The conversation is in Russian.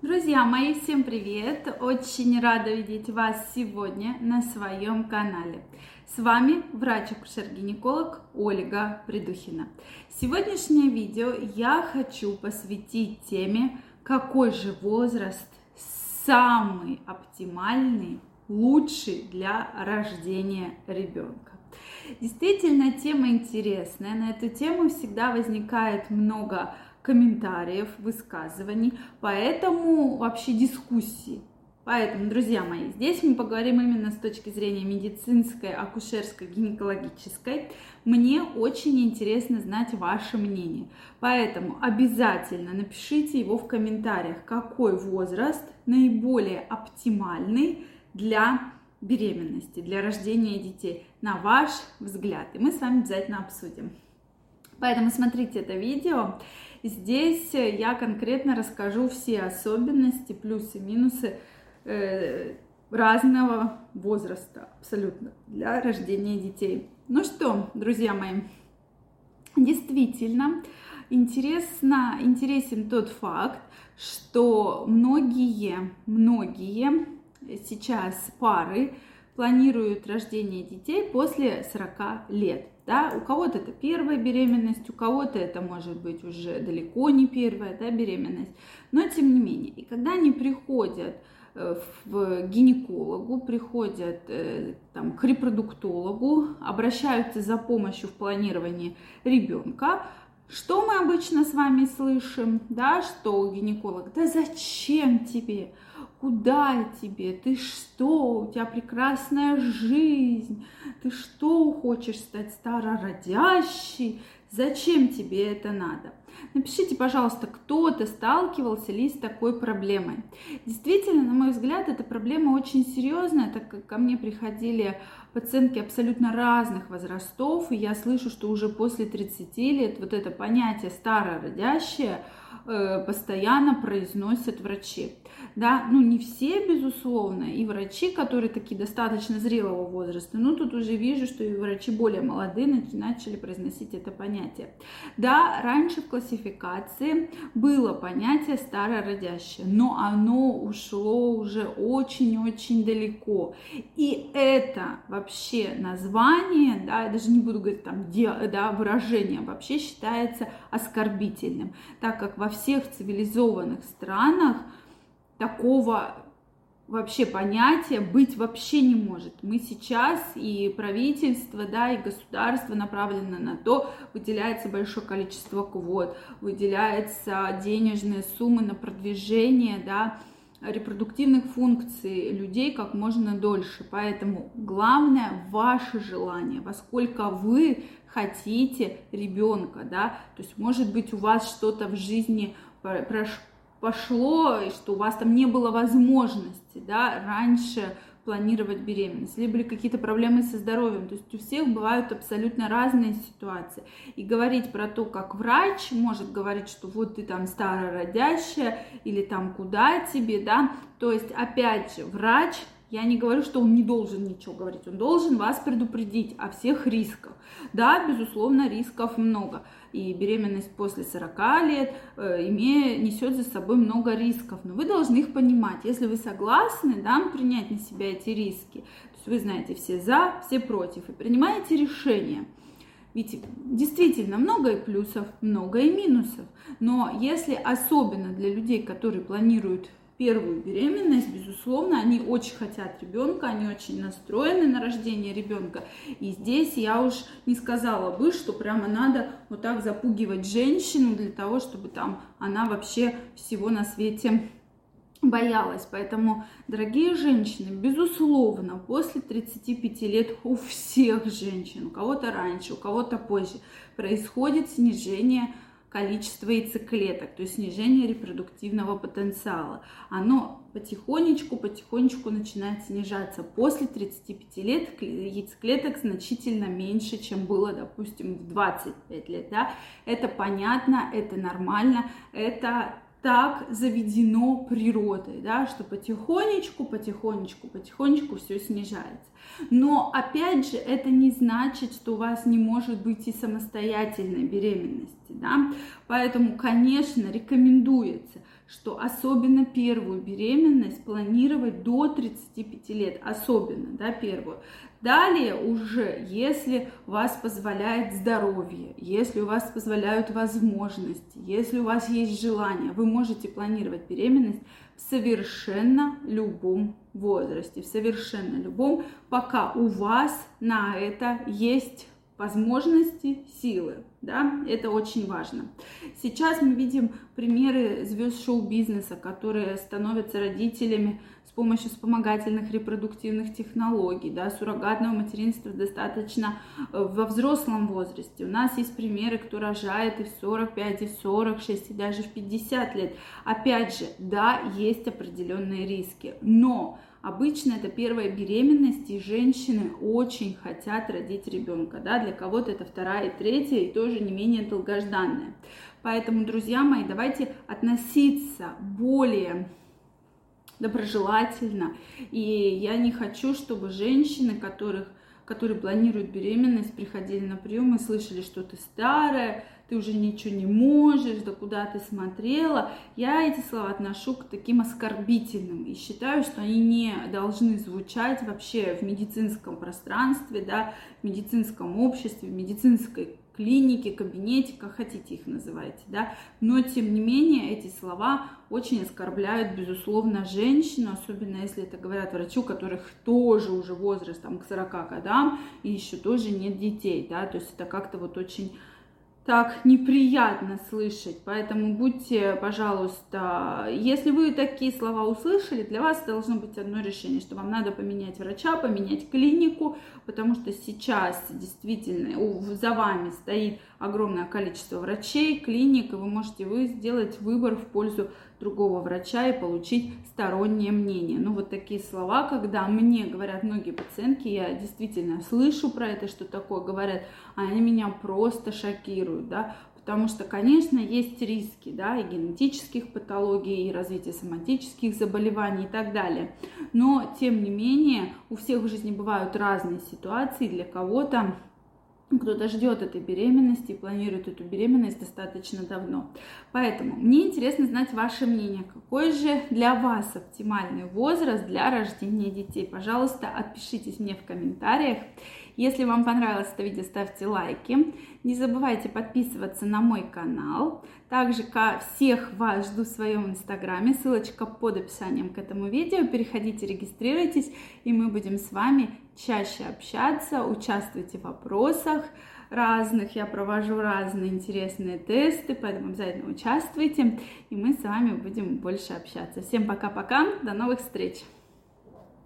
Друзья мои, всем привет! Очень рада видеть вас сегодня на своем канале. С вами врач-акушер-гинеколог Ольга Придухина. Сегодняшнее видео я хочу посвятить теме, какой же возраст самый оптимальный, лучший для рождения ребенка. Действительно, тема интересная. На эту тему всегда возникает много комментариев, высказываний, поэтому вообще дискуссии. Поэтому, друзья мои, здесь мы поговорим именно с точки зрения медицинской, акушерской, гинекологической. Мне очень интересно знать ваше мнение. Поэтому обязательно напишите его в комментариях, какой возраст наиболее оптимальный для беременности, для рождения детей, на ваш взгляд. И мы с вами обязательно обсудим. Поэтому смотрите это видео. Здесь я конкретно расскажу все особенности, плюсы, минусы э, разного возраста абсолютно для рождения детей. Ну что, друзья мои, действительно интересно, интересен тот факт, что многие, многие сейчас пары планируют рождение детей после 40 лет. Да? У кого-то это первая беременность, у кого-то это может быть уже далеко не первая да, беременность, но тем не менее. И когда они приходят э, в гинекологу, приходят э, там, к репродуктологу, обращаются за помощью в планировании ребенка, что мы обычно с вами слышим, да, что гинеколог, да зачем тебе? Куда тебе? Ты что? У тебя прекрасная жизнь. Ты что, хочешь стать старородящей? Зачем тебе это надо? Напишите, пожалуйста, кто-то сталкивался ли с такой проблемой. Действительно, на мой взгляд, эта проблема очень серьезная, так как ко мне приходили пациентки абсолютно разных возрастов, и я слышу, что уже после 30 лет вот это понятие старородящее э, постоянно произносят врачи да, ну не все, безусловно, и врачи, которые такие достаточно зрелого возраста, но тут уже вижу, что и врачи более молодые начали произносить это понятие. Да, раньше в классификации было понятие старородящее, но оно ушло уже очень-очень далеко. И это вообще название, да, я даже не буду говорить там, да, выражение, вообще считается оскорбительным, так как во всех цивилизованных странах такого вообще понятия быть вообще не может. Мы сейчас и правительство, да, и государство направлено на то, выделяется большое количество квот, выделяются денежные суммы на продвижение, да, репродуктивных функций людей как можно дольше. Поэтому главное ваше желание, во сколько вы хотите ребенка, да, то есть может быть у вас что-то в жизни пошло, и что у вас там не было возможности, да, раньше планировать беременность, либо какие-то проблемы со здоровьем. То есть у всех бывают абсолютно разные ситуации. И говорить про то, как врач может говорить, что вот ты там старородящая или там куда тебе, да, то есть опять же врач я не говорю, что он не должен ничего говорить, он должен вас предупредить о всех рисках. Да, безусловно, рисков много. И беременность после 40 лет э, несет за собой много рисков. Но вы должны их понимать. Если вы согласны да, принять на себя эти риски, то есть вы знаете все за, все против, и принимаете решение. Ведь действительно много и плюсов, много и минусов. Но если особенно для людей, которые планируют первую беременность, безусловно, они очень хотят ребенка, они очень настроены на рождение ребенка. И здесь я уж не сказала бы, что прямо надо вот так запугивать женщину для того, чтобы там она вообще всего на свете боялась. Поэтому, дорогие женщины, безусловно, после 35 лет у всех женщин, у кого-то раньше, у кого-то позже, происходит снижение количество яйцеклеток, то есть снижение репродуктивного потенциала. Оно потихонечку, потихонечку начинает снижаться. После 35 лет яйцеклеток значительно меньше, чем было, допустим, в 25 лет. Да? Это понятно, это нормально, это так заведено природой, да, что потихонечку, потихонечку, потихонечку все снижается. Но опять же, это не значит, что у вас не может быть и самостоятельной беременности, да. Поэтому, конечно, рекомендуется что особенно первую беременность планировать до 35 лет, особенно, да, первую. Далее уже, если вас позволяет здоровье, если у вас позволяют возможности, если у вас есть желание, вы можете планировать беременность в совершенно любом возрасте, в совершенно любом, пока у вас на это есть возможности, силы. Да? Это очень важно. Сейчас мы видим примеры звезд шоу-бизнеса, которые становятся родителями с помощью вспомогательных репродуктивных технологий. Да? Суррогатного материнства достаточно э, во взрослом возрасте. У нас есть примеры, кто рожает и в 45, и в 46, и даже в 50 лет. Опять же, да, есть определенные риски, но Обычно это первая беременность, и женщины очень хотят родить ребенка. Да? Для кого-то это вторая и третья, и тоже не менее долгожданная. Поэтому, друзья мои, давайте относиться более доброжелательно. И я не хочу, чтобы женщины, которых, которые планируют беременность, приходили на прием и слышали, что ты старая, ты уже ничего не можешь, да куда ты смотрела. Я эти слова отношу к таким оскорбительным и считаю, что они не должны звучать вообще в медицинском пространстве, да, в медицинском обществе, в медицинской клинике, кабинете, как хотите их называйте, да, но тем не менее эти слова очень оскорбляют, безусловно, женщину, особенно если это говорят врачи, у которых тоже уже возраст там к 40 годам и еще тоже нет детей, да, то есть это как-то вот очень так неприятно слышать. Поэтому будьте, пожалуйста, если вы такие слова услышали, для вас должно быть одно решение, что вам надо поменять врача, поменять клинику, потому что сейчас действительно за вами стоит огромное количество врачей, клиник, и вы можете вы сделать выбор в пользу другого врача и получить стороннее мнение. Ну, вот такие слова, когда мне говорят многие пациентки, я действительно слышу про это, что такое говорят, а они меня просто шокируют, да, потому что, конечно, есть риски, да, и генетических патологий, и развития соматических заболеваний и так далее. Но, тем не менее, у всех в жизни бывают разные ситуации, для кого-то кто-то ждет этой беременности и планирует эту беременность достаточно давно. Поэтому мне интересно знать ваше мнение. Какой же для вас оптимальный возраст для рождения детей? Пожалуйста, отпишитесь мне в комментариях. Если вам понравилось это видео, ставьте лайки. Не забывайте подписываться на мой канал. Также всех вас жду в своем инстаграме. Ссылочка под описанием к этому видео. Переходите, регистрируйтесь, и мы будем с вами чаще общаться. Участвуйте в вопросах разных. Я провожу разные интересные тесты, поэтому обязательно участвуйте. И мы с вами будем больше общаться. Всем пока-пока. До новых встреч!